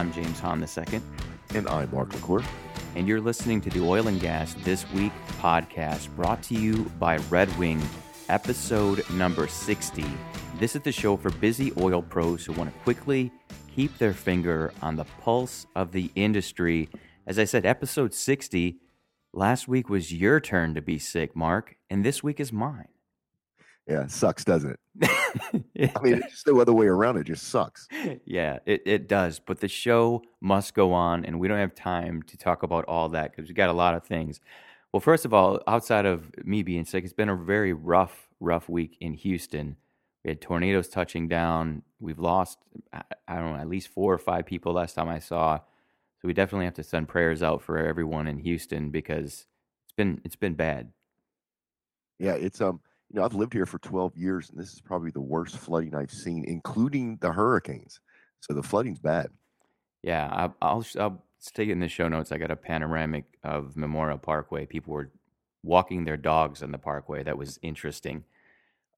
I'm James Hahn II. And I'm Mark LaCour. And you're listening to the Oil and Gas This Week podcast brought to you by Red Wing, episode number 60. This is the show for busy oil pros who want to quickly keep their finger on the pulse of the industry. As I said, episode 60. Last week was your turn to be sick, Mark, and this week is mine. Yeah, sucks, doesn't it? I mean, it's no other way around. It just sucks. Yeah, it, it does. But the show must go on, and we don't have time to talk about all that because we got a lot of things. Well, first of all, outside of me being sick, it's been a very rough, rough week in Houston. We had tornadoes touching down. We've lost, I don't know, at least four or five people last time I saw. So we definitely have to send prayers out for everyone in Houston because it's been it's been bad. Yeah, it's um you know, I've lived here for 12 years, and this is probably the worst flooding I've seen, including the hurricanes. So the flooding's bad. Yeah, I, I'll I'll stick it in the show notes. I got a panoramic of Memorial Parkway. People were walking their dogs on the parkway. That was interesting.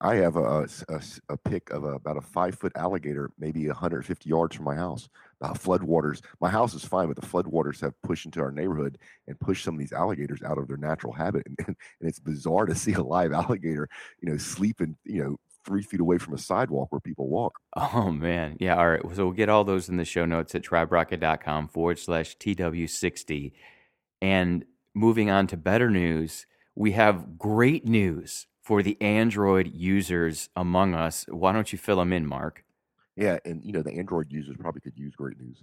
I have a, a, a pic of a, about a five foot alligator, maybe 150 yards from my house. The floodwaters, my house is fine, but the floodwaters have pushed into our neighborhood and pushed some of these alligators out of their natural habitat. And, and, and it's bizarre to see a live alligator, you know, sleeping, you know, three feet away from a sidewalk where people walk. Oh, man. Yeah. All right. So we'll get all those in the show notes at triberocket.com forward slash TW60. And moving on to better news, we have great news for the Android users among us. Why don't you fill them in, Mark? Yeah, and you know the Android users probably could use great news.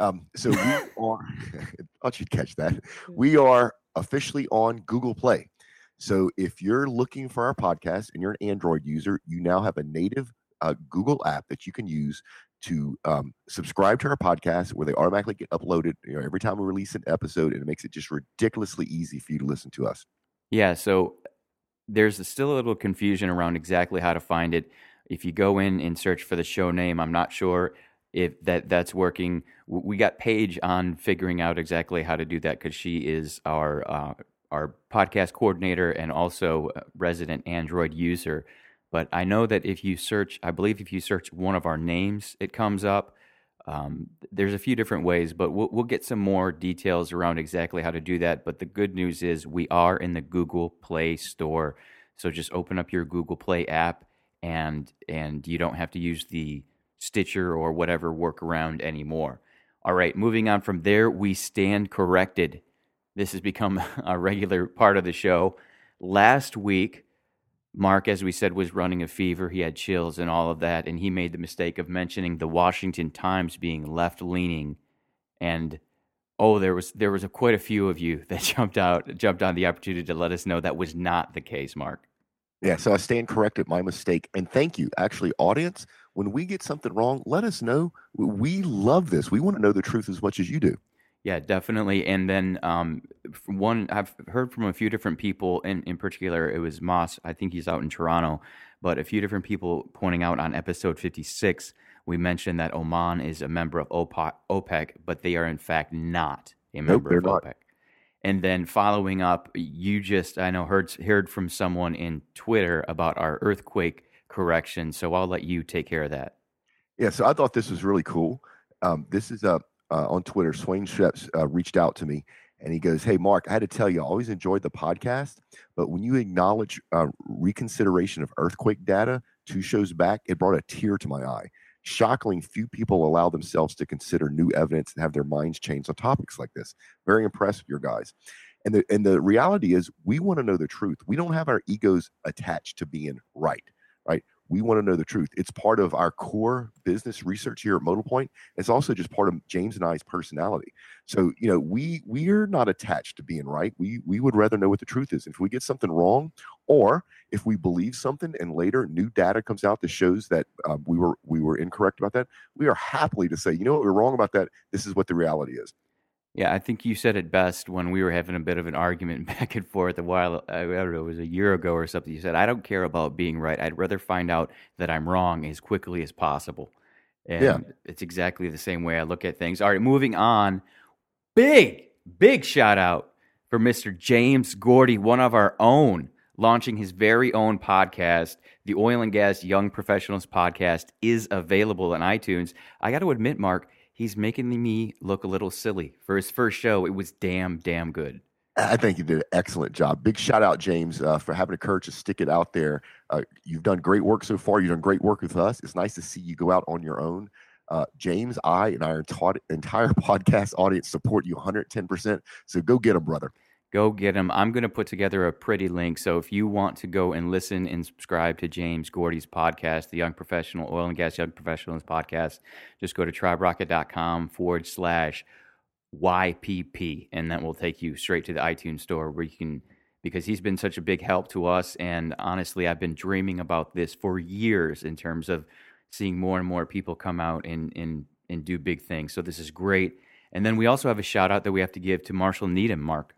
Um, so we are. I thought you'd catch that. We are officially on Google Play. So if you're looking for our podcast and you're an Android user, you now have a native uh, Google app that you can use to um, subscribe to our podcast, where they automatically get uploaded. You know, every time we release an episode, and it makes it just ridiculously easy for you to listen to us. Yeah. So there's still a little confusion around exactly how to find it. If you go in and search for the show name, I'm not sure if that that's working. We got Paige on figuring out exactly how to do that because she is our uh, our podcast coordinator and also resident Android user. But I know that if you search, I believe if you search one of our names, it comes up. Um, there's a few different ways, but we'll, we'll get some more details around exactly how to do that. But the good news is we are in the Google Play Store, so just open up your Google Play app, and and you don't have to use the Stitcher or whatever workaround anymore. All right, moving on from there, we stand corrected. This has become a regular part of the show. Last week, Mark, as we said, was running a fever. He had chills and all of that, and he made the mistake of mentioning the Washington Times being left leaning. And oh, there was there was a, quite a few of you that jumped out jumped on the opportunity to let us know that was not the case, Mark. Yeah, so I stand corrected my mistake, and thank you, actually, audience. When we get something wrong, let us know. We love this. We want to know the truth as much as you do. Yeah, definitely. And then um, one, I've heard from a few different people. In in particular, it was Moss. I think he's out in Toronto, but a few different people pointing out on episode fifty six. We mentioned that Oman is a member of OPEC, but they are in fact not a member nope, of OPEC. Not. And then following up, you just I know heard heard from someone in Twitter about our earthquake correction. So I'll let you take care of that. Yeah. So I thought this was really cool. Um, this is a uh, on Twitter, Swain Sheps uh, reached out to me and he goes, Hey, Mark, I had to tell you, I always enjoyed the podcast, but when you acknowledge uh, reconsideration of earthquake data two shows back, it brought a tear to my eye. Shockingly, few people allow themselves to consider new evidence and have their minds changed on topics like this. Very impressed with your guys. And the, and the reality is, we want to know the truth. We don't have our egos attached to being right, right? We want to know the truth. It's part of our core business research here at Modal Point. It's also just part of James and I's personality. So, you know, we we're not attached to being right. We we would rather know what the truth is. If we get something wrong, or if we believe something and later new data comes out that shows that um, we were we were incorrect about that, we are happily to say, you know what, we're wrong about that. This is what the reality is. Yeah, I think you said it best when we were having a bit of an argument back and forth a while. Uh, I don't know, it was a year ago or something. You said, "I don't care about being right. I'd rather find out that I'm wrong as quickly as possible." And yeah. it's exactly the same way I look at things. All right, moving on. Big, big shout out for Mr. James Gordy, one of our own, launching his very own podcast. The Oil and Gas Young Professionals podcast is available on iTunes. I got to admit, Mark he's making me look a little silly for his first show. It was damn, damn good. I think you did an excellent job. Big shout out, James, uh, for having the courage to stick it out there. Uh, you've done great work so far. You've done great work with us. It's nice to see you go out on your own. Uh, James, I, and our entire podcast audience support you 110%. So go get them, brother. Go get them. I'm going to put together a pretty link. So if you want to go and listen and subscribe to James Gordy's podcast, the Young Professional Oil and Gas Young Professionals podcast, just go to triberocket.com forward slash YPP, and that will take you straight to the iTunes store where you can, because he's been such a big help to us. And honestly, I've been dreaming about this for years in terms of seeing more and more people come out and, and, and do big things. So this is great. And then we also have a shout out that we have to give to Marshall Needham, Mark.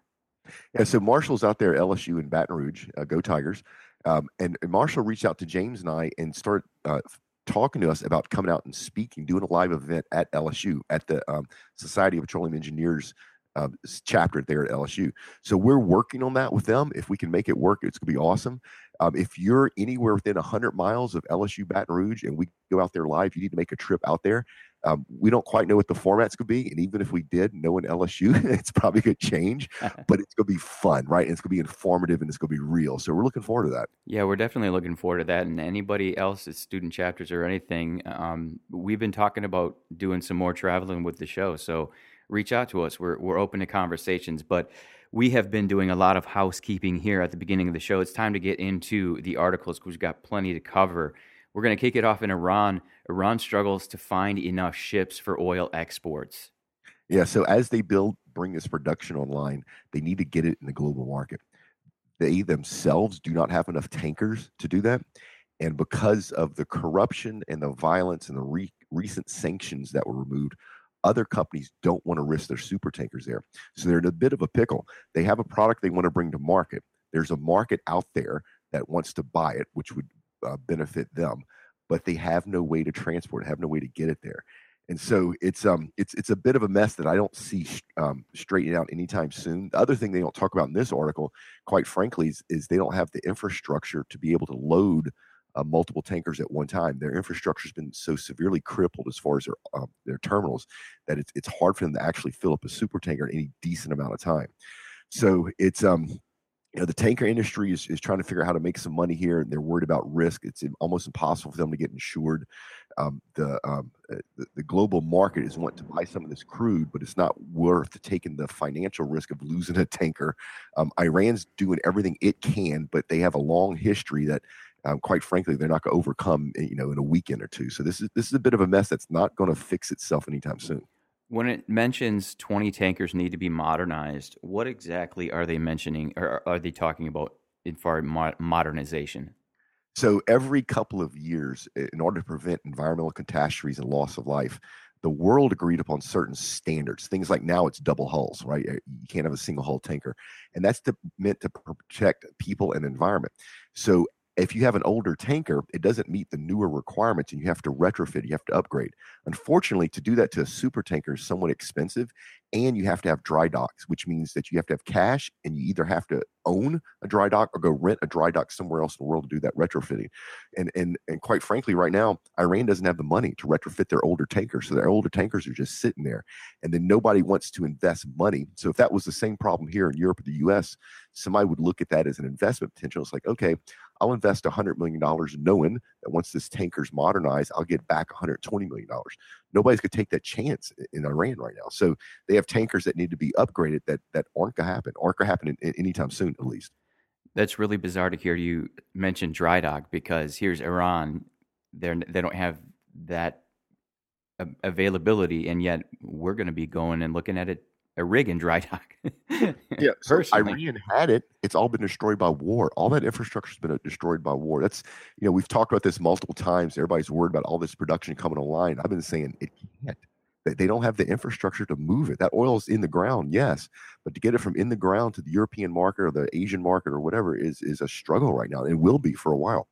Yeah, so Marshall's out there, at LSU in Baton Rouge, uh, go Tigers. Um, and, and, Marshall reached out to James and I and started uh, talking to us about coming out and speaking, doing a live event at LSU at the um, Society of Petroleum Engineers uh, chapter there at LSU. So we're working on that with them. If we can make it work, it's going to be awesome. Um, if you're anywhere within 100 miles of LSU Baton Rouge and we go out there live, you need to make a trip out there. Um, we don't quite know what the formats could be, and even if we did, knowing LSU, it's probably going to change, but it's going to be fun, right? And it's going to be informative and it's going to be real. So we're looking forward to that. Yeah, we're definitely looking forward to that. And anybody else at student chapters or anything, um, we've been talking about doing some more traveling with the show. So reach out to us. We're we're open to conversations, but we have been doing a lot of housekeeping here at the beginning of the show. It's time to get into the articles because we've got plenty to cover. We're going to kick it off in Iran. Iran struggles to find enough ships for oil exports. Yeah, so as they build, bring this production online, they need to get it in the global market. They themselves do not have enough tankers to do that. And because of the corruption and the violence and the re- recent sanctions that were removed, other companies don't want to risk their super tankers there. So they're in a bit of a pickle. They have a product they want to bring to market. There's a market out there that wants to buy it, which would uh, benefit them, but they have no way to transport have no way to get it there. And so it's um it's it's a bit of a mess that I don't see um, straightening out anytime soon. The other thing they don't talk about in this article, quite frankly, is, is they don't have the infrastructure to be able to load uh, multiple tankers at one time. Their infrastructure has been so severely crippled as far as their um, their terminals that it's it's hard for them to actually fill up a super tanker in any decent amount of time. So it's um you know the tanker industry is, is trying to figure out how to make some money here and they're worried about risk it's almost impossible for them to get insured um, the, um, uh, the, the global market is wanting to buy some of this crude but it's not worth taking the financial risk of losing a tanker um, iran's doing everything it can but they have a long history that um, quite frankly, they're not going to overcome, eh, you know, in a weekend or two. So this is this is a bit of a mess that's not going to fix itself anytime soon. When it mentions 20 tankers need to be modernized, what exactly are they mentioning, or are they talking about in far modernization? So every couple of years, in order to prevent environmental catastrophes and loss of life, the world agreed upon certain standards. Things like now it's double hulls, right? Eh, you can't have a single hull tanker, and that's to, meant to protect people and environment. So if you have an older tanker, it doesn't meet the newer requirements and you have to retrofit, you have to upgrade. Unfortunately, to do that to a super tanker is somewhat expensive and you have to have dry docks, which means that you have to have cash and you either have to own a dry dock or go rent a dry dock somewhere else in the world to do that retrofitting. And and and quite frankly, right now, Iran doesn't have the money to retrofit their older tankers. So their older tankers are just sitting there. And then nobody wants to invest money. So if that was the same problem here in Europe or the US, somebody would look at that as an investment potential. It's like, okay, I'll invest $100 million knowing that once this tanker's modernized, I'll get back $120 million. Nobody's going to take that chance in Iran right now. So they have tankers that need to be upgraded that, that aren't going to happen, aren't going to happen in, in, anytime soon, at least. That's really bizarre to hear you mention dry dock because here's Iran. They're, they don't have that availability, and yet we're going to be going and looking at it a rig in dry dock. yeah, so Iran had it. It's all been destroyed by war. All that infrastructure's been uh, destroyed by war. That's you know we've talked about this multiple times. Everybody's worried about all this production coming online. I've been saying it can't. They don't have the infrastructure to move it. That oil is in the ground, yes, but to get it from in the ground to the European market or the Asian market or whatever is is a struggle right now. It will be for a while.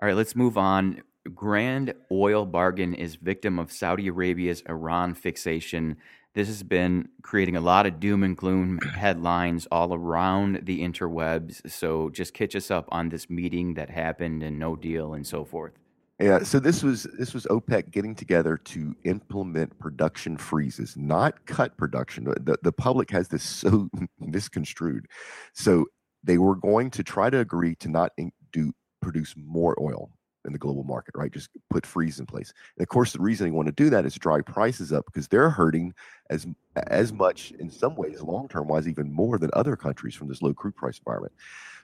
All right, let's move on. Grand oil bargain is victim of Saudi Arabia's Iran fixation. This has been creating a lot of doom and gloom headlines all around the interwebs. So just catch us up on this meeting that happened and no deal and so forth. Yeah, so this was this was OPEC getting together to implement production freezes, not cut production. The the public has this so misconstrued. So they were going to try to agree to not do produce more oil in the global market, right? Just put freeze in place. And of course, the reason they want to do that is to drive prices up because they're hurting as as much in some ways, long term wise, even more than other countries from this low crude price environment.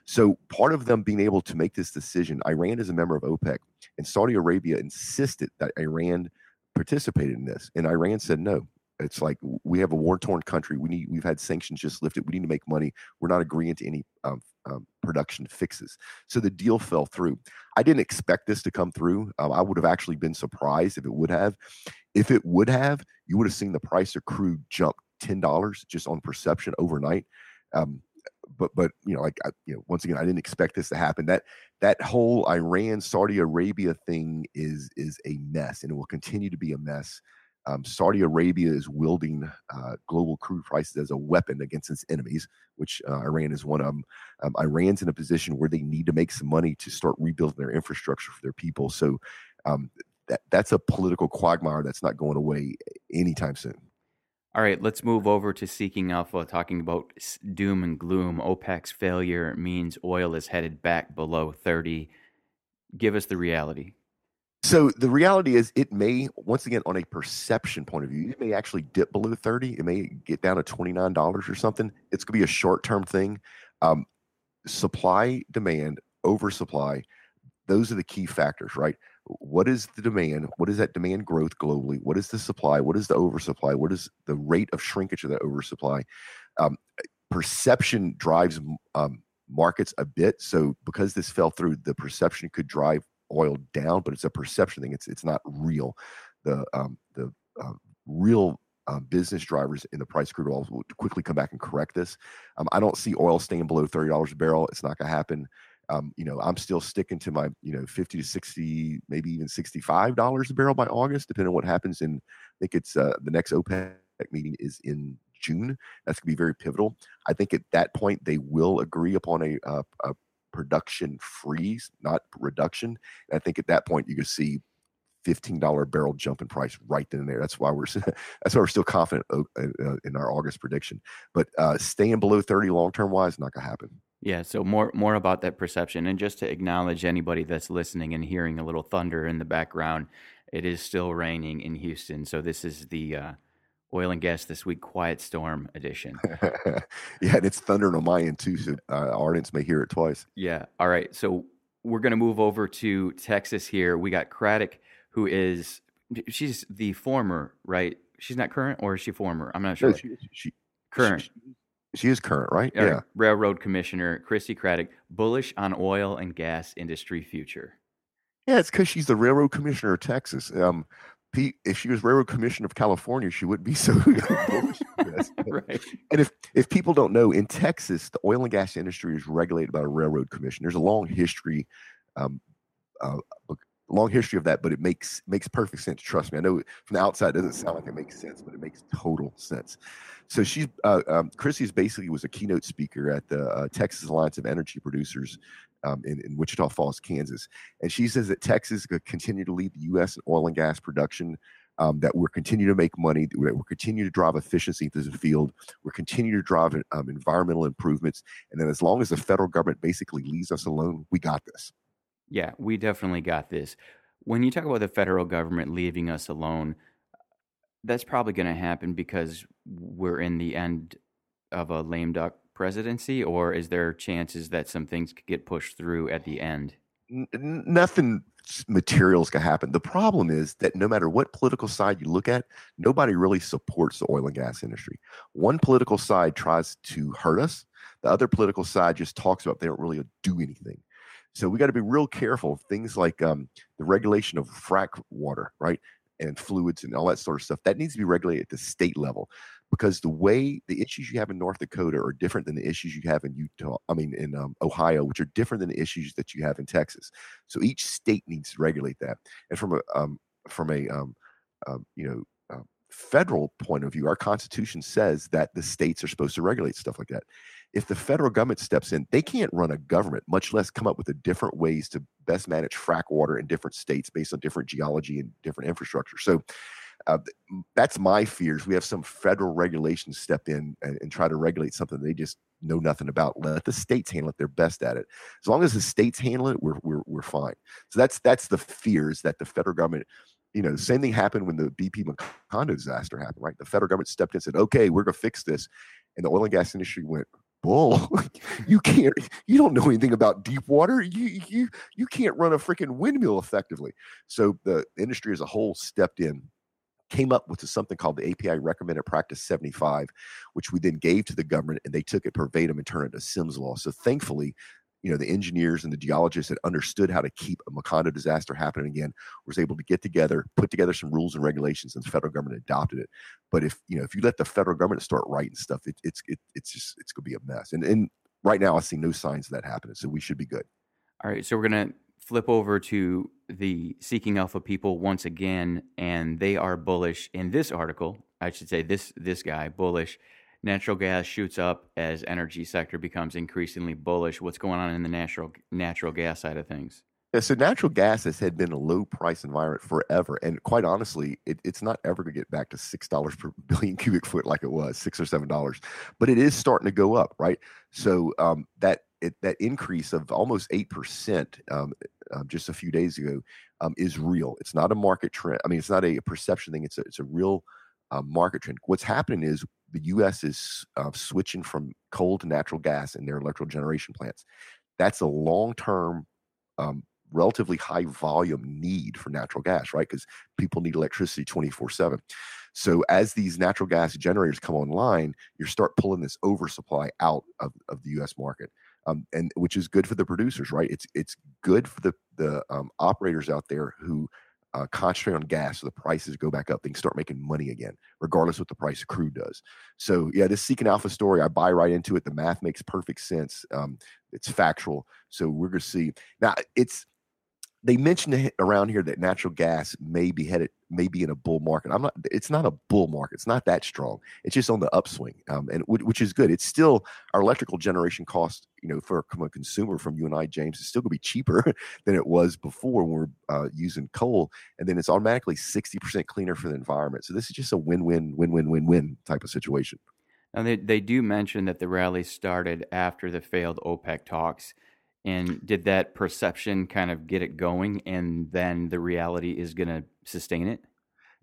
So part of them being able to make this decision, Iran is a member of OPEC, and Saudi Arabia insisted that Iran participated in this, and Iran said no. It's like we have a war torn country. We need we've had sanctions just lifted. We need to make money. We're not agreeing to any um, um, production fixes. So the deal fell through. I didn't expect this to come through. Um, I would have actually been surprised if it would have. If it would have, you would have seen the price of crude jump ten dollars just on perception overnight. Um, but but you know like I, you know once again I didn't expect this to happen. That that whole Iran Saudi Arabia thing is is a mess and it will continue to be a mess. Um, Saudi Arabia is wielding uh, global crude prices as a weapon against its enemies, which uh, Iran is one of them. Um, Iran's in a position where they need to make some money to start rebuilding their infrastructure for their people. So um, that that's a political quagmire that's not going away anytime soon. All right, let's move over to Seeking Alpha, talking about doom and gloom. OPEC's failure means oil is headed back below 30. Give us the reality. So the reality is, it may once again, on a perception point of view, it may actually dip below 30. It may get down to $29 or something. It's going to be a short term thing. Um, supply, demand, oversupply, those are the key factors, right? what is the demand what is that demand growth globally what is the supply what is the oversupply what is the rate of shrinkage of that oversupply um, perception drives um, markets a bit so because this fell through the perception could drive oil down but it's a perception thing it's it's not real the um, the uh, real uh, business drivers in the price crude oil will quickly come back and correct this. Um, I don't see oil staying below thirty dollars a barrel. It's not going to happen um, you know, I'm still sticking to my, you know, 50 to 60, maybe even $65 a barrel by August, depending on what happens. in. I think it's uh, the next OPEC meeting is in June. That's going to be very pivotal. I think at that point, they will agree upon a, uh, a production freeze, not reduction. And I think at that point, you can see $15 barrel jump in price right then and there. That's why we're that's why we're still confident uh, uh, in our August prediction. But uh, staying below 30 long term wise, not gonna happen. Yeah, so more more about that perception, and just to acknowledge anybody that's listening and hearing a little thunder in the background, it is still raining in Houston. So this is the uh, oil and gas this week quiet storm edition. yeah, and it's thundering on my end too, so uh, audience may hear it twice. Yeah. All right, so we're gonna move over to Texas here. We got Craddick, who is she's the former, right? She's not current, or is she former? I'm not sure. No, she, she, current. She, she is current, right? Yeah. Railroad Commissioner Christi Craddick, bullish on oil and gas industry future. Yeah, it's because she's the Railroad Commissioner of Texas. Um, Pete, if she was Railroad Commissioner of California, she wouldn't be so right. And if if people don't know, in Texas, the oil and gas industry is regulated by a railroad commission. There's a long history, um, uh, long history of that, but it makes makes perfect sense. Trust me. I know from the outside it doesn't sound like it makes sense, but it makes total sense. So she's uh, um, Chrissy's basically was a keynote speaker at the uh, Texas Alliance of Energy Producers um, in, in, Wichita Falls, Kansas, and she says that Texas could continue to lead the U.S. in oil and gas production. Um, that we're continue to make money, that we're continue to drive efficiency into the field, we're continue to drive um, environmental improvements, and then as long as the federal government basically leaves us alone, we got this. Yeah, we definitely got this. When you talk about the federal government leaving us alone, that's probably going to happen because we're in the end of a lame duck presidency, or is there chances that some things could get pushed through at the end? N- nothing material is going to happen. The problem is that no matter what political side you look at, nobody really supports the oil and gas industry. One political side tries to hurt us. The other political side just talks about they don't really do anything. So we got to be real careful. Of things like um, the regulation of frac water, right, and fluids and all that sort of stuff. That needs to be regulated at the state level because the way the issues you have in North Dakota are different than the issues you have in Utah. I mean, in um, Ohio, which are different than the issues that you have in Texas. So each state needs to regulate that. And from a um, from a um, um, you know federal point of view, our Constitution says that the states are supposed to regulate stuff like that. If the federal government steps in, they can't run a government, much less come up with the different ways to best manage frac water in different states based on different geology and different infrastructure. So uh, that's my fears. We have some federal regulations step in and, and, try to regulate something they just know nothing about. Let the states handle it; they're best at it. As long as the states handle it, we're we're we're fine. So that's that's the fears that the federal government. You know, the same thing happened when the BP Macondo disaster happened, right? The federal government stepped in and said, "Okay, we're going to fix this," and the oil and gas industry went, bull. you can't. You don't know anything about deep water. You you you can't run a freaking windmill effectively. So the industry as a whole stepped in came up with something called the API Recommended Practice 75, which we then gave to the government, and they took it per verbatim and turned it into SEMS law. So thankfully, you know the engineers and the geologists that understood how to keep a Macondo disaster happening again was able to get together, put together some rules and regulations, and the federal government adopted it. But if you know if you let the federal government start writing stuff, it, it's it, it's just it's going to be a mess. And and right now I see no signs of that happening, so we should be good. All right, so we're gonna flip over to the Seeking Alpha people once again, and they are bullish in this article. I should say this this guy bullish. Natural gas shoots up as energy sector becomes increasingly bullish. What's going on in the natural natural gas side of things? Yeah, so natural gas has had been a low price environment forever, and quite honestly, it, it's not ever going to get back to six dollars per billion cubic foot like it was six or seven dollars, but it is starting to go up, right? So um, that it, that increase of almost eight percent um, um, just a few days ago um, is real. It's not a market trend. I mean, it's not a, perception thing. It's a, it's a real uh, market trend. What's happening is the U.S. is uh, switching from coal to natural gas in their electrical generation plants. That's a long term, um, relatively high volume need for natural gas, right? Because people need electricity 24 7. So as these natural gas generators come online, you start pulling this oversupply out of, of the U.S. market um, and which is good for the producers, right? It's it's good for the the um, operators out there who uh, concentrate on gas, so the prices go back up. They can start making money again, regardless what the price of crude does. So yeah, this Seeking Alpha story, I buy right into it. The math makes perfect sense. Um, it's factual. So we're gonna see now. It's they mentioned around here that natural gas may be headed may be in a bull market. I'm not. It's not a bull market. It's not that strong. It's just on the upswing, um, and which is good. It's still our electrical generation cost. You know, for a consumer from you and I, James, is still going to be cheaper than it was before when we we're uh, using coal, and then it's automatically 60% cleaner for the environment. So this is just a win-win, win-win, win-win type of situation. Now they they do mention that the rally started after the failed OPEC talks. And did that perception kind of get it going, and then the reality is going to sustain it?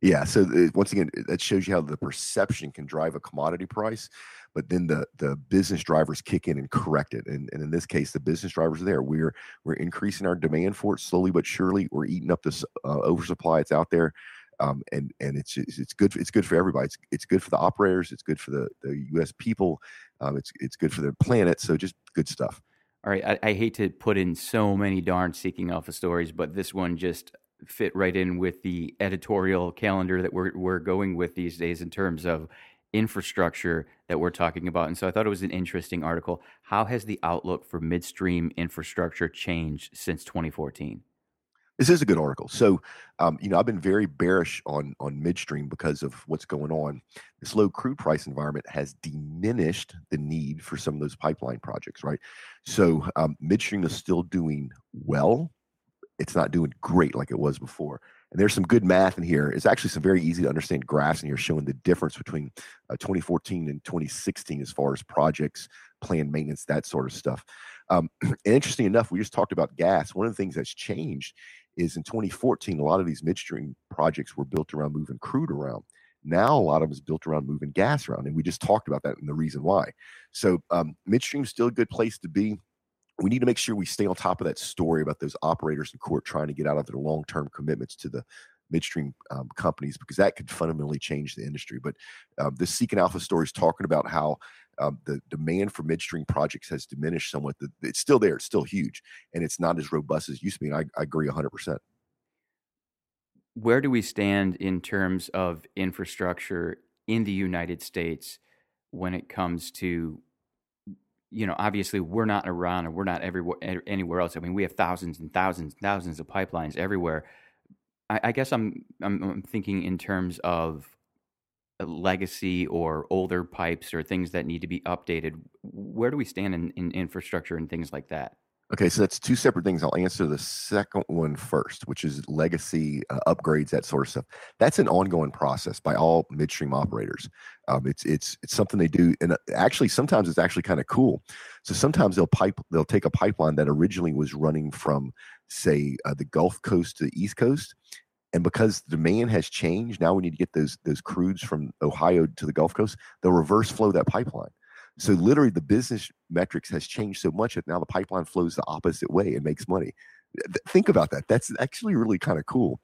Yeah. So uh, once again, that shows you how the perception can drive a commodity price, but then the the business drivers kick in and correct it. And, and in this case, the business drivers are there. We're we're increasing our demand for it slowly but surely. We're eating up this uh, oversupply that's out there. Um, and and it's it's good it's good for everybody. It's it's good for the operators. It's good for the, the U.S. people. Um, it's it's good for the planet. So just good stuff. All right, I, I, hate to put in so many darn seeking alpha stories, but this one just fit right in with the editorial calendar that we're we're going with these days in terms of infrastructure that we're talking about. And so I thought it was an interesting article. How has the outlook for midstream infrastructure changed since 2014? This is a good article. So, um, you know, I've been very bearish on on midstream because of what's going on. This low crude price environment has diminished the need for some of those pipeline projects, right? So, um, midstream is still doing well. It's not doing great like it was before. And there's some good math in here. It's actually some very easy to understand graphs in here showing the difference between uh, 2014 and 2016 as far as projects, planned maintenance, that sort of stuff. Um, and interesting enough, we just talked about gas. One of the things that's changed is in 2014, a lot of these midstream projects were built around moving crude around. Now a lot of them is built around moving gas around, and we just talked about that and the reason why. So um, midstream is still a good place to be. We need to make sure we stay on top of that story about those operators in court trying to get out of their long-term commitments to the midstream um, companies because that could fundamentally change the industry. But um, this Seeking Alpha story is talking about how um, the demand for midstream projects has diminished somewhat. It's still there, it's still huge, and it's not as robust as it used to be. And I, I agree 100%. Where do we stand in terms of infrastructure in the United States when it comes to you know, obviously we're not Iran or we're not everywhere anywhere else. I mean, we have thousands and thousands and thousands of pipelines everywhere. I, I guess I'm, I'm, I'm thinking in terms of legacy or older pipes or things that need to be updated. Where do we stand in, in infrastructure and things like that? Okay, so that's two separate things. I'll answer the second one first, which is legacy uh, upgrades, that sort of stuff. That's an ongoing process by all midstream operators. Um, it's it's it's something they do, and uh, actually sometimes it's actually kind of cool. So sometimes they'll pipe they'll take a pipeline that originally was running from say uh, the Gulf Coast to the East Coast, and because demand has changed, now we need to get those those crudes from Ohio to the Gulf Coast. They'll reverse flow that pipeline. So literally, the business metrics has changed so much that now the pipeline flows the opposite way and makes money. Think about that. That's actually really kind of cool.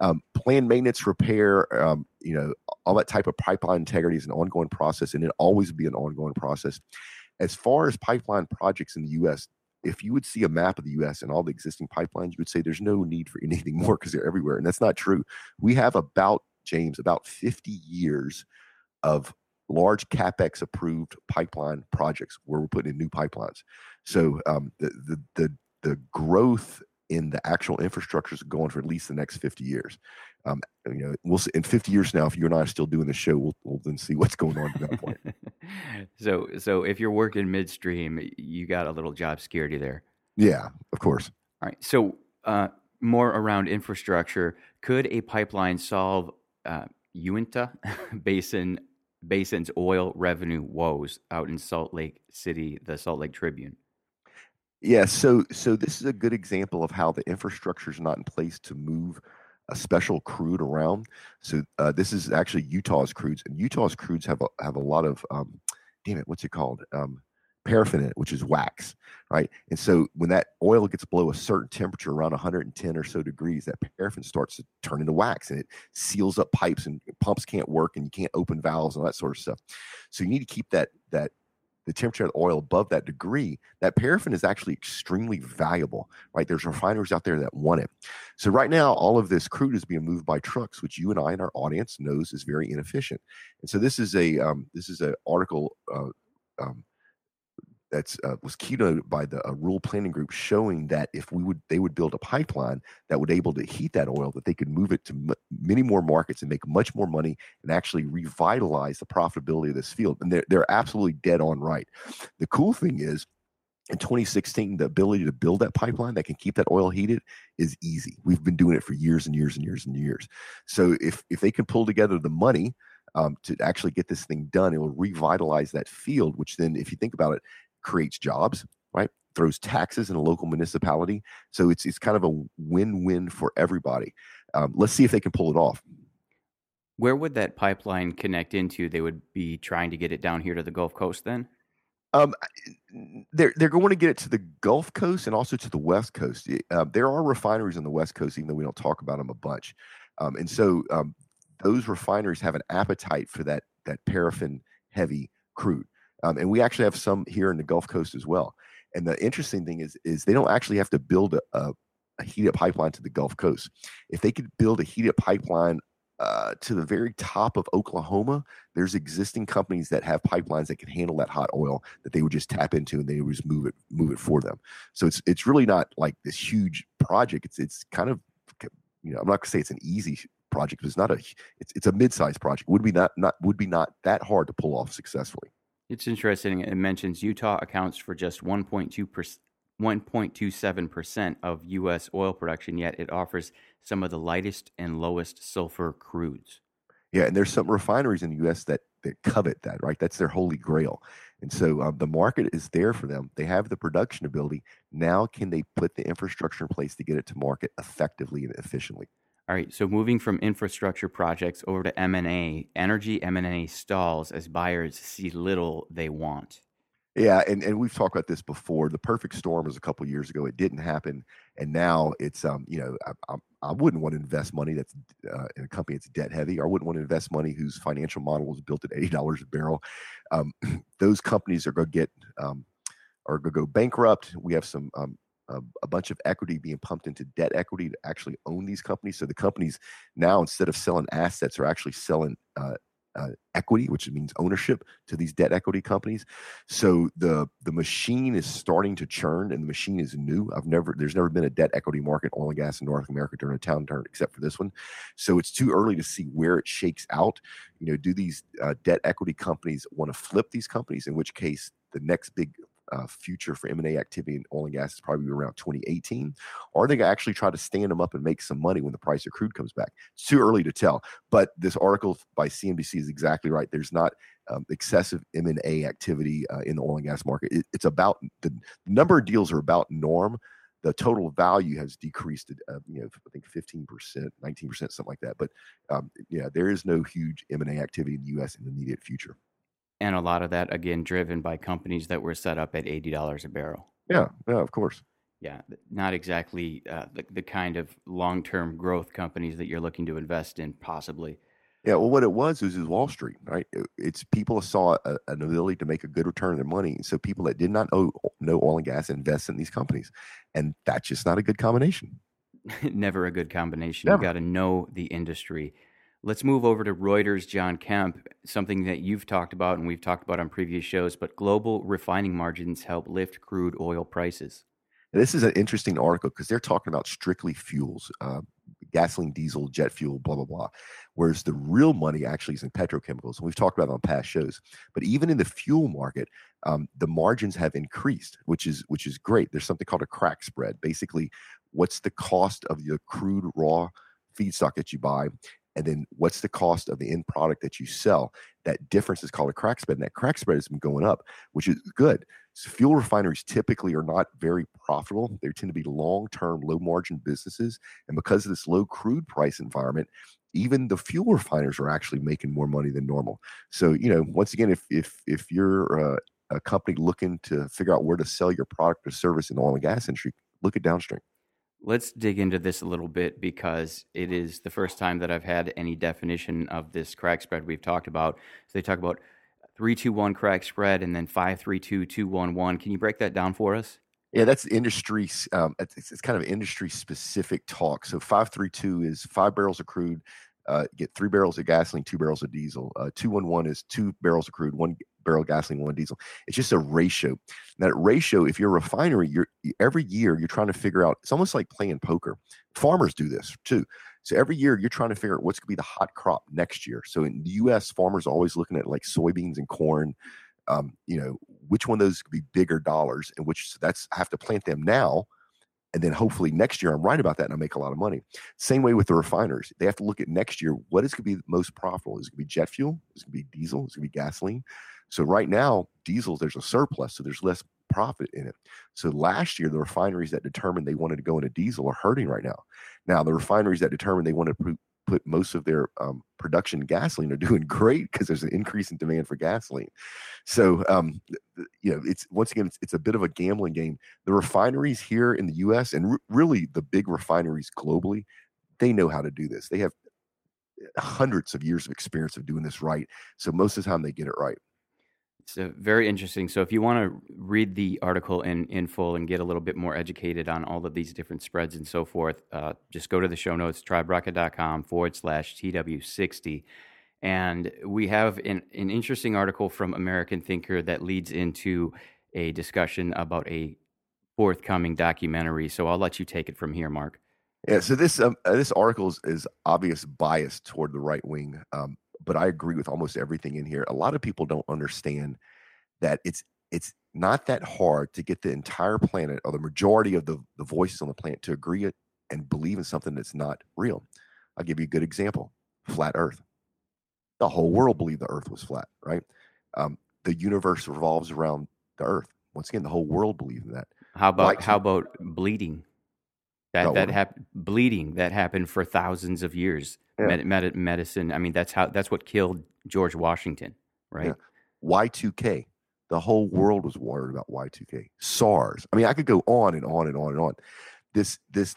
Um, planned maintenance, repair, um, you know, all that type of pipeline integrity is an ongoing process, and it always be an ongoing process. As far as pipeline projects in the U.S., if you would see a map of the U.S. and all the existing pipelines, you would say there's no need for anything more because they're everywhere, and that's not true. We have about James about 50 years of large capex approved pipeline projects where we're putting in new pipelines. So um, the, the the the growth in the actual infrastructure is going for at least the next 50 years. Um, you know, we'll see in 50 years now, if you and I are still doing the show, we'll, we'll then see what's going on at that point. so, so if you're working midstream, you got a little job security there. Yeah, of course. All right. So, uh, more around infrastructure, could a pipeline solve uh, Uinta Basin basin's oil revenue woes out in Salt Lake City, the Salt Lake Tribune. Yeah, so so this is a good example of how the infrastructure is not in place to move a special crude around. So uh, this is actually Utah's crudes, and Utah's crudes have a, have a lot of um, damn it, what's it called? Um, paraffin in it, which is wax, right? And so when that oil gets below a certain temperature, around 110 or so degrees, that paraffin starts to turn into wax and it seals up pipes and pumps can't work and you can't open valves and all that sort of stuff. So you need to keep that that the temperature of oil above that degree, that paraffin is actually extremely valuable, right? There's refineries out there that want it. So right now, all of this crude is being moved by trucks, which you and I and our audience knows is very inefficient. And so this is a um, this is an article uh, um, that's uh, was keynoted by the uh, rural planning group showing that if we would they would build a pipeline that would able to heat that oil that they could move it to m- many more markets and make much more money and actually revitalize the profitability of this field. And they're, they're absolutely dead on right. The cool thing is in 2016 the ability to build that pipeline that can keep that oil heated is easy. We've been doing it for years and years and years and years. So if if they can pull together the money um, to actually get this thing done. It will revitalize that field, which then, if you think about it, creates jobs, right? Throws taxes in a local municipality. So it's it's kind of a win-win for everybody. Um, let's see if they can pull it off. Where would that pipeline connect into? They would be trying to get it down here to the Gulf Coast then? Um, they're they're going to get it to the Gulf Coast and also to the West Coast. Uh, there are refineries on the West Coast, even though we don't talk about them a bunch. Um, and so um, those refineries have an appetite for that that paraffin heavy crude. Um, and we actually have some here in the Gulf Coast as well. And the interesting thing is, is they don't actually have to build a, a, a heated pipeline to the Gulf Coast. If they could build a heat up pipeline uh, to the very top of Oklahoma, there's existing companies that have pipelines that can handle that hot oil that they would just tap into and they would just move it move it for them. So it's it's really not like this huge project. It's it's kind of you know I'm not gonna say it's an easy project, but it's not a it's it's a mid sized project. Would be not not would be not that hard to pull off successfully. It's interesting. It mentions Utah accounts for just 1.2 1.27% of U.S. oil production, yet it offers some of the lightest and lowest sulfur crudes. Yeah, and there's some refineries in the U.S. that that covet that, right? That's their holy grail. And so um, the market is there for them. They have the production ability. Now, can they put the infrastructure in place to get it to market effectively and efficiently? All right, so moving from infrastructure projects over to M&A, energy M&A stalls as buyers see little they want. Yeah, and, and we've talked about this before. The perfect storm was a couple years ago. It didn't happen, and now it's um you know I, I, I wouldn't want to invest money that's uh, in a company that's debt heavy. I wouldn't want to invest money whose financial model was built at eighty dollars a barrel. Um, those companies are going to get um, are going to go bankrupt. We have some um, a, a, bunch of equity being pumped into debt equity to actually own these companies. So the companies now, instead of selling assets, are actually selling uh, uh, equity, which means ownership to these debt equity companies. So the the machine is starting to churn, and the machine is new. I've never there's never been a debt equity market oil and gas in North America during a downturn except for this one. So it's too early to see where it shakes out. You know, do these uh, debt equity companies want to flip these companies? In which case, the next big uh, future for M&A activity in oil and gas is probably around 2018. Or they actually try to stand them up and make some money when the price of crude comes back? It's too early to tell. But this article by CNBC is exactly right. There's not um, excessive M&A activity uh, in the oil and gas market. It, it's about the, number of deals are about norm. The total value has decreased, uh, you know, I think 15%, 19%, something like that. But um, yeah, there is no huge M&A activity in the U.S. in the immediate future and a lot of that again driven by companies that were set up at eighty dollars a barrel. Yeah, yeah, of course. Yeah, not exactly uh, the the kind of long term growth companies that you're looking to invest in, possibly. Yeah, well, what it was was, was Wall Street, right? It's people saw a, an ability to make a good return on their money. So people that did not know, know oil and gas invest in these companies, and that's just not a good combination. Never a good combination. Never. You got to know the industry Let's move over to Reuters, John Kemp, something that you've talked about and we've talked about on previous shows, but global refining margins help lift crude oil prices. this is an interesting article because they're talking about strictly fuels, uh, gasoline, diesel, jet fuel, blah, blah, blah. Whereas the real money actually is in petrochemicals. And we've talked about it on past shows. But even in the fuel market, um, the margins have increased, which is which is great. There's something called a crack spread. Basically, what's the cost of the crude raw feedstock that you buy and then what's the cost of the end product that you sell? That difference is called a crack spread and that crack spread has been going up which is good. So fuel refineries typically are not very profitable. They tend to be long-term low margin businesses and because of this low crude price environment even the fuel refiners are actually making more money than normal. So you know once again if if if you're uh, a company looking to figure out where to sell your product or service in the oil and gas industry look at downstream Let's dig into this a little bit because it is the first time that I've had any definition of this crack spread we've talked about. So they talk about 321 crack spread and then five three two two one one. Can you break that down for us? Yeah, that's industry. Um, it's, it's, kind of industry specific talk. So 532 is five barrels of crude, uh, get three barrels of gasoline, two barrels of diesel. Uh, 211 is two barrels of crude, one barrel gasoline, one diesel. It's just a ratio. That ratio, if you're a refinery, you're every year you're trying to figure out. It's almost like playing poker. Farmers do this too. So every year you're trying to figure out what's going to be the hot crop next year. So in the U.S., farmers are always looking at like soybeans and corn. Um, you know, which one of those could be bigger dollars, and which that's I have to plant them now and then hopefully next year I'm right about that and I make a lot of money. Same way with the refiners. They have to look at next year what is going to be most profitable? Is it going to be jet fuel? Is it going to be diesel? Is it going to be gasoline? So right now, diesel there's a surplus, so there's less profit in it. So last year, the refineries that determined they wanted to go into diesel are hurting right now. Now the refineries that determined they want to put most of their um, production gasoline are doing great because there's an increase in demand for gasoline. So, um, you know, it's once again, it's, it's, a bit of a gambling game. The refineries here in the U.S. and really the big refineries globally, they know how to do this. They have hundreds of years of experience of doing this right. So most of the time, they get it right. It's very interesting. So if you want to read the article in, in full and get a little bit more educated on all of these different spreads and so forth, uh, just go to the show notes, triberocket.com forward slash TW60. And we have an, an interesting article from American Thinker that leads into a discussion about a forthcoming documentary. So I'll let you take it from here, Mark. Yeah, so this um, uh, this article is, is obvious bias toward the right wing. Um, but I agree with almost everything in here. A lot of people don't understand that it's it's not that hard to get the entire planet or the majority of the, the voices on the planet to agree it and believe in something that's not real. I'll give you a good example flat earth. The whole world believed the earth was flat, right? Um, the universe revolves around the earth. Once again, the whole world believed in that. How about like, how about bleeding? That oh, that happened bleeding that happened for thousands of years yeah. med- med- medicine. I mean, that's how that's what killed George Washington, right? Y two K. The whole world was worried about Y two K. SARS. I mean, I could go on and on and on and on. This this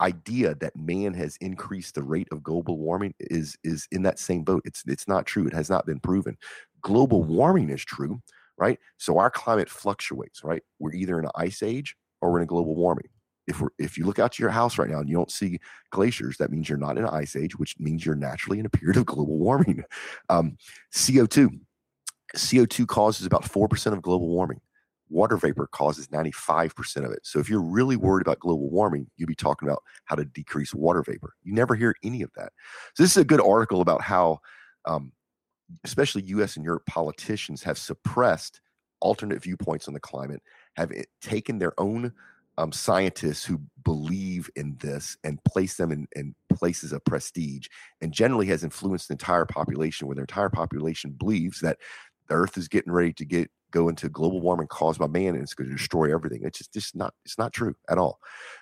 idea that man has increased the rate of global warming is is in that same boat. It's it's not true. It has not been proven. Global warming is true, right? So our climate fluctuates, right? We're either in an ice age or we're in a global warming. If we're if you look out to your house right now and you don't see glaciers, that means you're not in an ice age, which means you're naturally in a period of global warming. Um, CO2, CO2 causes about four percent of global warming. Water vapor causes 95% of it. So if you're really worried about global warming, you'd be talking about how to decrease water vapor. You never hear any of that. So this is a good article about how, um, especially U.S. and Europe politicians have suppressed alternate viewpoints on the climate, have taken their own um, scientists who believe in this and place them in, in, places of prestige and generally has influenced the entire population where the entire population believes that the earth is getting ready to get go into global warming caused by man and it's going to destroy everything. It's just, just not it's not true at all.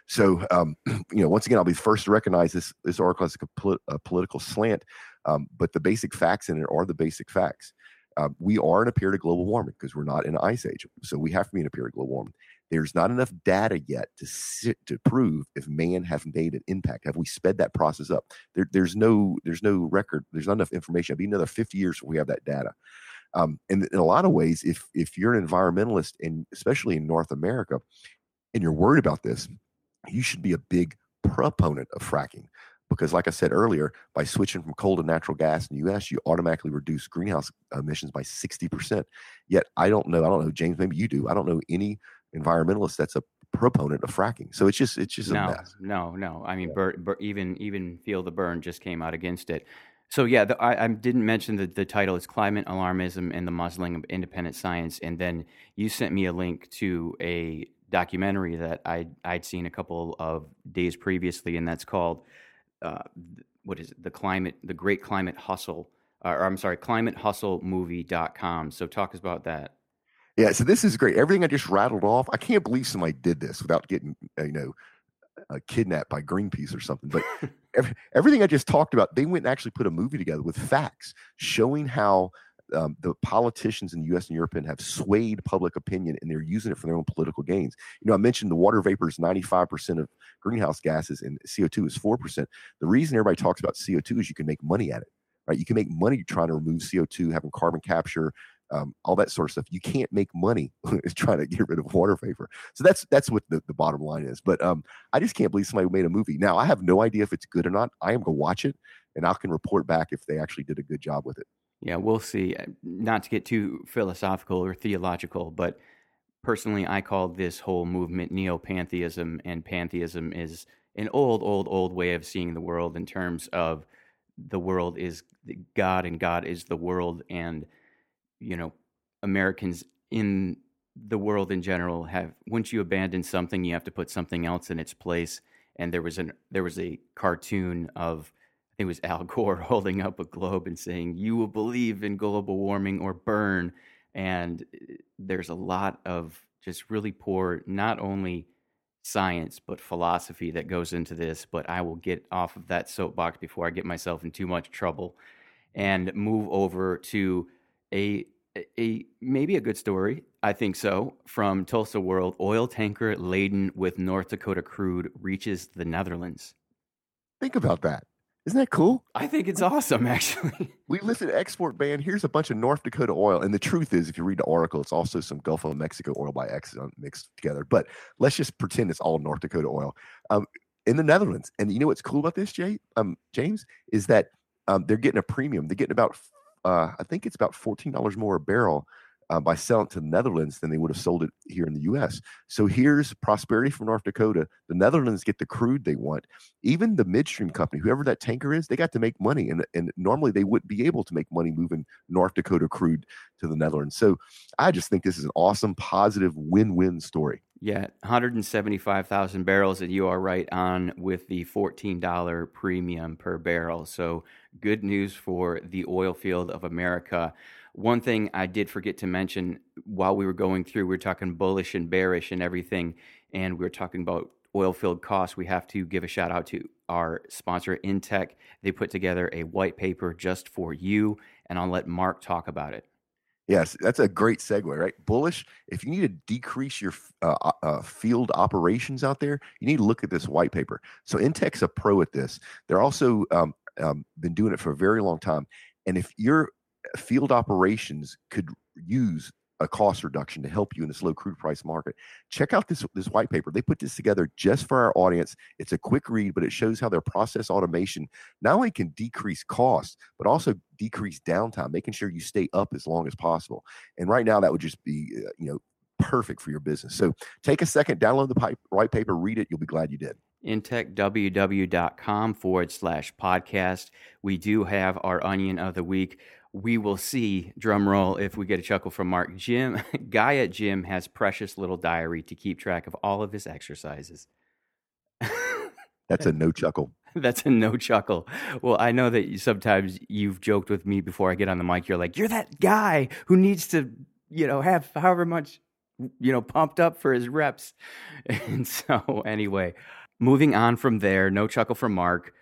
So um, you know once again i'll be the first to recognize this this article has a, a political slant um, but the basic facts in it are the basic facts. Uh, we are in a period of global warming because we're not in an ice age so we have to be in a period of global warming there's not enough data yet to sit, to prove if man has made an impact. Have we sped that process up? There, there's no there's no record. There's not enough information. It'll be another 50 years before we have that data. Um, and in a lot of ways, if if you're an environmentalist, and especially in North America, and you're worried about this, you should be a big proponent of fracking because like i said earlier by switching from coal to natural gas in the us you automatically reduce greenhouse emissions by 60% yet i don't know i don't know james maybe you do i don't know any environmentalist that's a proponent of fracking. So it's just it's just no, a mess. No, no. I mean, yeah. even even Feel the Bern just came out against it. So yeah, the, I, I, didn't mention that the title is "Climate Alarmism and the Muzzling of Independent Science," and then you sent me a link to a documentary that I I'd seen a couple of days previously, and that's called uh, what is it? The climate, the Great Climate Hustle, or I'm sorry, ClimateHustleMovie.com. So talk us about that. Yeah, so this is great. Everything I just rattled off, I can't believe somebody did this without getting, uh, you know, uh, kidnapped by Greenpeace or something. But every, everything I just talked about, they went and actually put a movie together with facts showing how um, the politicians in the U.S. and Europe have swayed public opinion, and they're using it for their own political gains. You know, I mentioned the water vapor is 95% of greenhouse gases, and CO2 is 4%. The reason everybody talks about CO2 is you can make money at it right? You can make money trying to remove CO2, having carbon capture, um, all that sort of stuff. You can't make money trying to get rid of water vapor. So that's that's what the, the bottom line is. But um, I just can't believe somebody made a movie. Now I have no idea if it's good or not. I am gonna watch it and I can report back if they actually did a good job with it. Yeah, we'll see. Uh, not to get too philosophical or theological, but personally, I call this whole movement neo pantheism, and pantheism is an old, old, old way of seeing the world in terms of the world is God and God is the world, and you know, Americans in the world in general have once you abandon something, you have to put something else in its place. And there was an there was a cartoon of I think it was Al Gore holding up a globe and saying, "You will believe in global warming or burn." And eh, there's a lot of just really poor, not only science but philosophy that goes into this. But I will get off of that soapbox before I get myself in too much trouble and move over to a a maybe a good story. I think so. From Tulsa World, oil tanker laden with North Dakota crude reaches the Netherlands. Think about that. Isn't that cool? I think it's awesome, actually. we listen to export ban. Here's a bunch of North Dakota oil, and the truth is, if you read the article, it's also some Gulf of Mexico oil by Exxon mixed together. But let's just pretend it's all North Dakota oil um, in the Netherlands. And you know what's cool about this, Jay, um, James, is that um, they're getting a premium. They're getting about uh, I think it's about fourteen dollars more a barrel uh, by selling to the Netherlands than they would have sold it here in the U.S. So here's prosperity from North Dakota. The Netherlands get the crude they want. Even the midstream company, whoever that tanker is, they got to make money, and and normally they wouldn't be able to make money moving North Dakota crude to the Netherlands. So I just think this is an awesome, positive, win-win story. Yeah, 175,000 barrels, and you are right on with the $14 premium per barrel. So, good news for the oil field of America. One thing I did forget to mention while we were going through, we were talking bullish and bearish and everything, and we were talking about oil field costs. We have to give a shout out to our sponsor, Intech. They put together a white paper just for you, and I'll let Mark talk about it. Yes, that's a great segue, right? Bullish. If you need to decrease your uh, uh, uh, field operations out there, you need to look at this white paper. So Intech's a pro at this. They're also um, um, been doing it for a very long time. And if your field operations could use a cost reduction to help you in this low crude price market. Check out this this white paper. They put this together just for our audience. It's a quick read, but it shows how their process automation not only can decrease costs, but also decrease downtime, making sure you stay up as long as possible. And right now, that would just be uh, you know perfect for your business. So take a second, download the pipe, white paper, read it. You'll be glad you did. intechww.com forward slash podcast. We do have our onion of the week we will see, drum roll, if we get a chuckle from Mark. Jim, Guy at Gym has precious little diary to keep track of all of his exercises. That's a no chuckle. That's a no chuckle. Well, I know that sometimes you've joked with me before I get on the mic. You're like, you're that guy who needs to, you know, have however much, you know, pumped up for his reps. And so, anyway, moving on from there, no chuckle from Mark.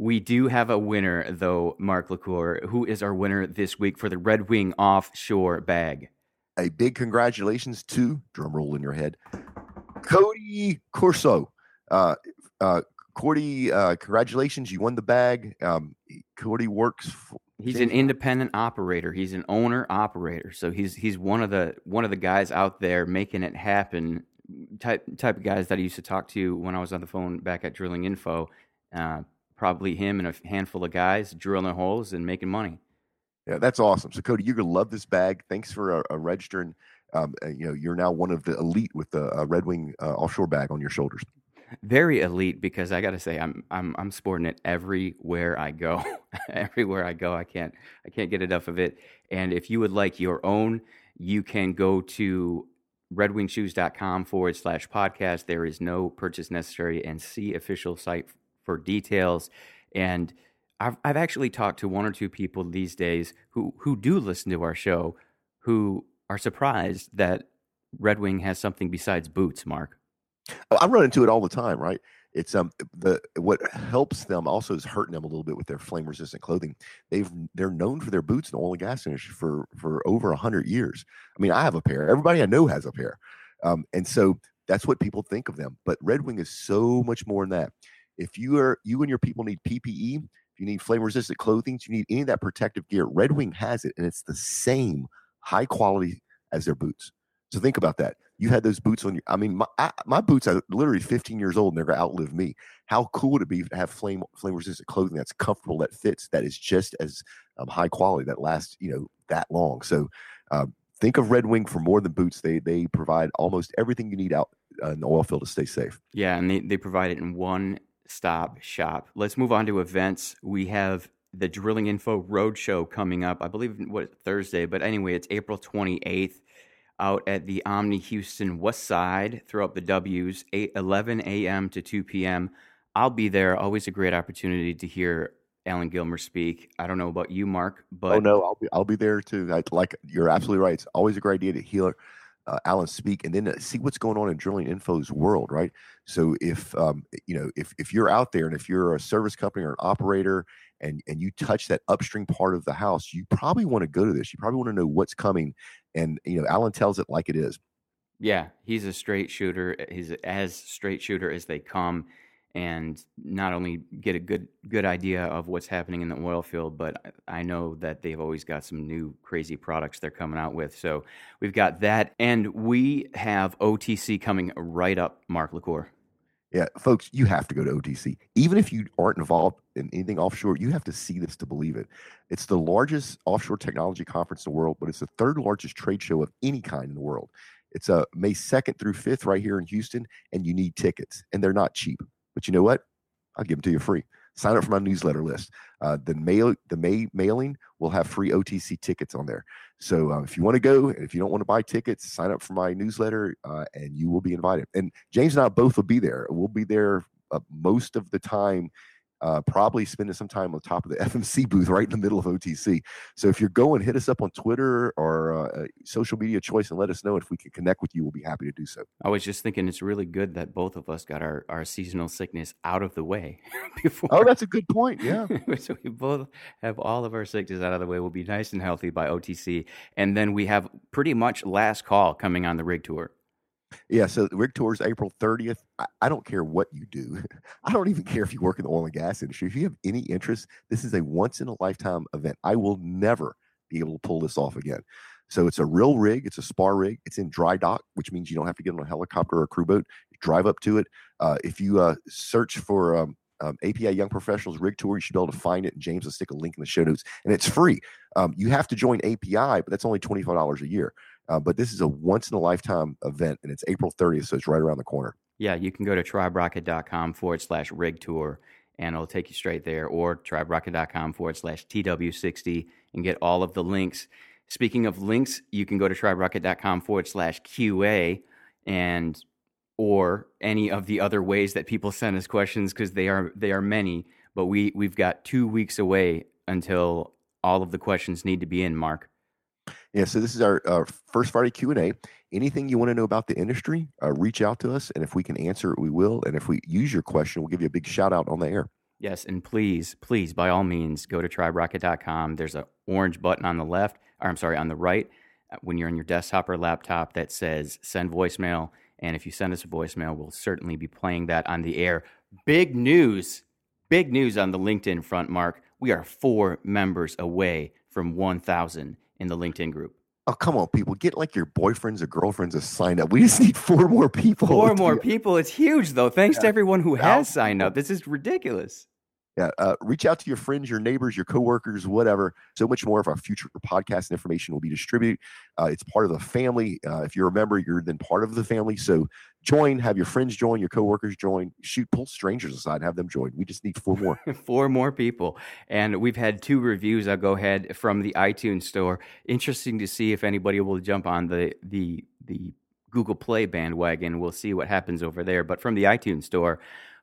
We do have a winner, though, Mark LaCour. Who is our winner this week for the Red Wing Offshore Bag? A big congratulations to, drum roll in your head, Cody Corso. Uh, uh, Cody, uh, congratulations. You won the bag. Um, Cody works. For, he's an independent operator. He's an owner operator. So he's he's one of the one of the guys out there making it happen. Type type of guys that I used to talk to when I was on the phone back at Drilling Info. Uh, probably him and a handful of guys drilling holes and making money. Yeah, that's awesome. So Cody, you're gonna love this bag. Thanks for uh, registering. Um, you know, you're now one of the elite with the uh, Red Wing uh, offshore bag on your shoulders. Very elite because I got to say I'm I'm I'm sporting it everywhere I go. everywhere I go, I can't I can't get enough of it. And if you would like your own, you can go to redwingshoes.com forward slash podcast. There is no purchase necessary and see official site for details. And I've, I've actually talked to one or two people these days who, who do listen to our show who are surprised that Red Wing has something besides boots, Mark. Oh, I run into it all the time, right? It's um the what helps them also is hurting them a little bit with their flame resistant clothing. They've they're known for their boots in the oil and gas industry for for over hundred years. I mean, I have a pair. Everybody I know has a pair, um, and so that's what people think of them. But Red Wing is so much more than that. If you are you and your people need PPE, if you need flame resistant clothing, if you need any of that protective gear, Red Wing has it, and it's the same high quality as their boots. So think about that. You had those boots on your. I mean, my I, my boots are literally 15 years old, and they're gonna outlive me. How cool would it be to have flame flame resistant clothing that's comfortable, that fits, that is just as um, high quality, that lasts you know that long. So um, think of Red Wing for more than boots. They they provide almost everything you need out uh, in the oil field to stay safe. Yeah, and they they provide it in one stop shop. Let's move on to events. We have the Drilling Info Roadshow coming up. I believe what Thursday, but anyway, it's April 28th out at the Omni Houston West Side. Throw up the W's, 8, 11 a.m. to 2 p.m. I'll be there. Always a great opportunity to hear Allen Gilmer speak. I don't know about you, Mark, but oh no, I'll be I'll be there too. I, like you're absolutely right. It's always a great idea to hear uh, Allen speak and then uh, see what's going on in drilling info's world, right? So if um, you know if if you're out there and if you're a service company or an operator and and you touch that upstream part of the house, you probably want to go to this. You probably want to know what's coming, and you know Allen tells it like it is. Yeah, he's a straight shooter. He's as straight shooter as they come and not only get a good good idea of what's happening in the oil field, but I know that they've always got some new crazy products they're coming out with. So we've got that, and we have OTC coming right up. Mark LaCour. Yeah, folks, you have to go to OTC. Even if you aren't involved in anything offshore, you have to see this to believe it. It's the largest offshore technology conference in the world, but it's the third largest trade show of any kind in the world. It's uh, May 2nd through 5th right here in Houston, and you need tickets, and they're not cheap. But you know what? I'll give them to you free. Sign up for my newsletter list. Uh, the mail, the May mailing will have free OTC tickets on there. So uh, if you want to go, and if you don't want to buy tickets, sign up for my newsletter, uh, and you will be invited. And James and I both will be there. We'll be there uh, most of the time uh, probably spending some time on top of the FMC booth right in the middle of OTC. So if you're going, hit us up on Twitter or uh, social media choice and let us know if we can connect with you. We'll be happy to do so. I was just thinking it's really good that both of us got our, our seasonal sickness out of the way before. Oh, that's a good point. Yeah. so we both have all of our sickness out of the way. We'll be nice and healthy by OTC. And then we have pretty much last call coming on the rig tour. Yeah, so rig tours April 30th. I, I, don't care what you do. I don't even care if you work in the oil and gas industry. If you have any interest, this is a once in a lifetime event. I will never be able to pull this off again. So it's a real rig. It's a spar rig. It's in dry dock, which means you don't have to get on a helicopter or a crew boat. You drive up to it. Uh, if you uh, search for um, um, API Young Professionals Rig Tour, you should be able to find it. And James will stick a link in the show notes, and it's free. Um, you have to join API, but that's only twenty five dollars a year. Uh, but this is a once in a lifetime event, and it's April 30th, so it's right around the corner. Yeah, you can go to triberocket.com forward slash rig tour, and it'll take you straight there, or triberocket.com forward slash TW60 and get all of the links. Speaking of links, you can go to triberocket.com forward slash QA and or any of the other ways that people send us questions because they are they are many. But we we've got two weeks away until all of the questions need to be in. Mark. Yeah, so this is our, our first Friday Q and A. Anything you want to know about the industry, uh, reach out to us, and if we can answer it, we will. And if we use your question, we'll give you a big shout out on the air. Yes, and please, please, by all means, go to triberocket.com. There's an orange button on the left, or I'm sorry, on the right, uh, when you're on your desktop or laptop that says send voicemail. And if you send us a voicemail, we'll certainly be playing that on the air. Big news, big news on the LinkedIn front, Mark. We are four members away from 1,000 in the LinkedIn group. Oh, come on, people. Get like your boyfriends or girlfriends to sign up. We just need four more people. Four more people. It's huge, though. Thanks yeah. to everyone who has signed up. This is ridiculous. Uh, reach out to your friends, your neighbors, your coworkers, whatever. So much more of our future podcast information will be distributed. Uh, it's part of the family. Uh, if you're a member, you're then part of the family. So join, have your friends join, your coworkers join. Shoot, pull strangers aside, have them join. We just need four more. four more people, and we've had two reviews. I'll go ahead from the iTunes store. Interesting to see if anybody will jump on the the the Google Play bandwagon. We'll see what happens over there. But from the iTunes store.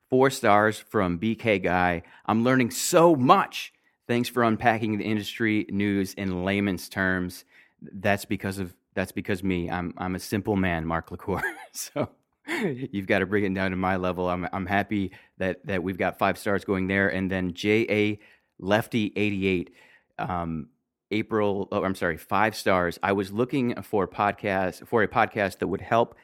Four stars from BK Guy. I'm learning so much. Thanks for unpacking the industry news in layman's terms. That's because of that's because me. I'm I'm a simple man, Mark LaCour. so you've got to bring it down to my level. I'm I'm happy that that we've got five stars going there, and then J A Lefty eighty eight. Um, April, oh, I'm sorry, five stars. I was looking for podcast for a podcast that would help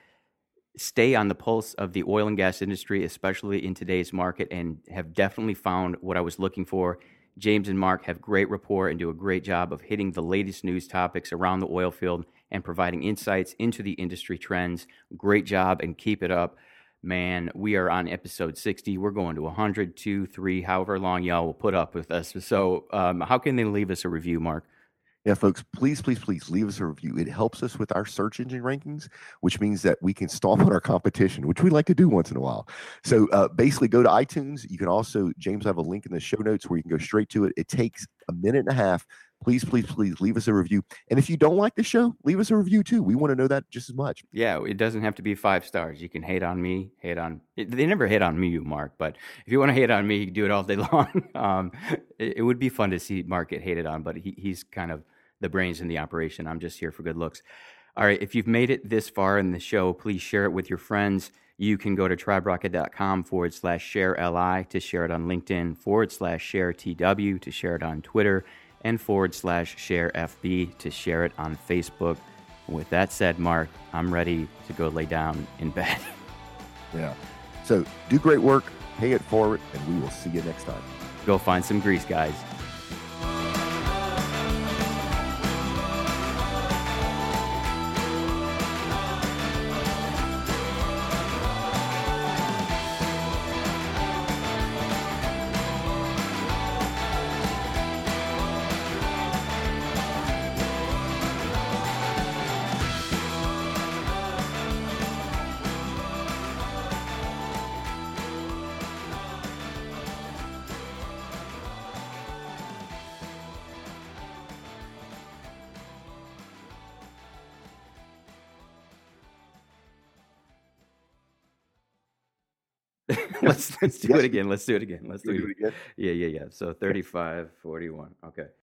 stay on the pulse of the oil and gas industry, especially in today's market, and have definitely found what I was looking for. James and Mark have great rapport and do a great job of hitting the latest news topics around the oil field and providing insights into the industry trends. Great job and keep it up. Man, we are on episode 60. We're going to 100, 2, 3, however long y'all will put up with us. So, um, how can they leave us a review, Mark? Yeah, folks, please, please, please leave us a review. It helps us with our search engine rankings, which means that we can stomp on our competition, which we like to do once in a while. So uh, basically, go to iTunes. You can also, James, I have a link in the show notes where you can go straight to it. It takes a minute and a half. Please, please, please leave us a review. And if you don't like the show, leave us a review too. We want to know that just as much. Yeah, it doesn't have to be five stars. You can hate on me, hate on. They never hate on me, Mark. But if you want to hate on me, you do it all day long. Um, it, it, would be fun to see Mark get hated on, but he, he's kind of the brains in the operation. I'm just here for good looks. All right, if you've made it this far in the show, please share it with your friends. You can go to triberocket.com forward slash share LI to share it on LinkedIn, forward slash share TW to share it on Twitter, and forward slash share FB to share it on Facebook. with that said, Mark, I'm ready to go lay down in bed. Yeah. So do great work, pay it forward, and we will see you next time. Go find some grease, guys. Let's do it again. Let's do it again. Let's do it again. Yeah, yeah, yeah. So 35, 41. Okay.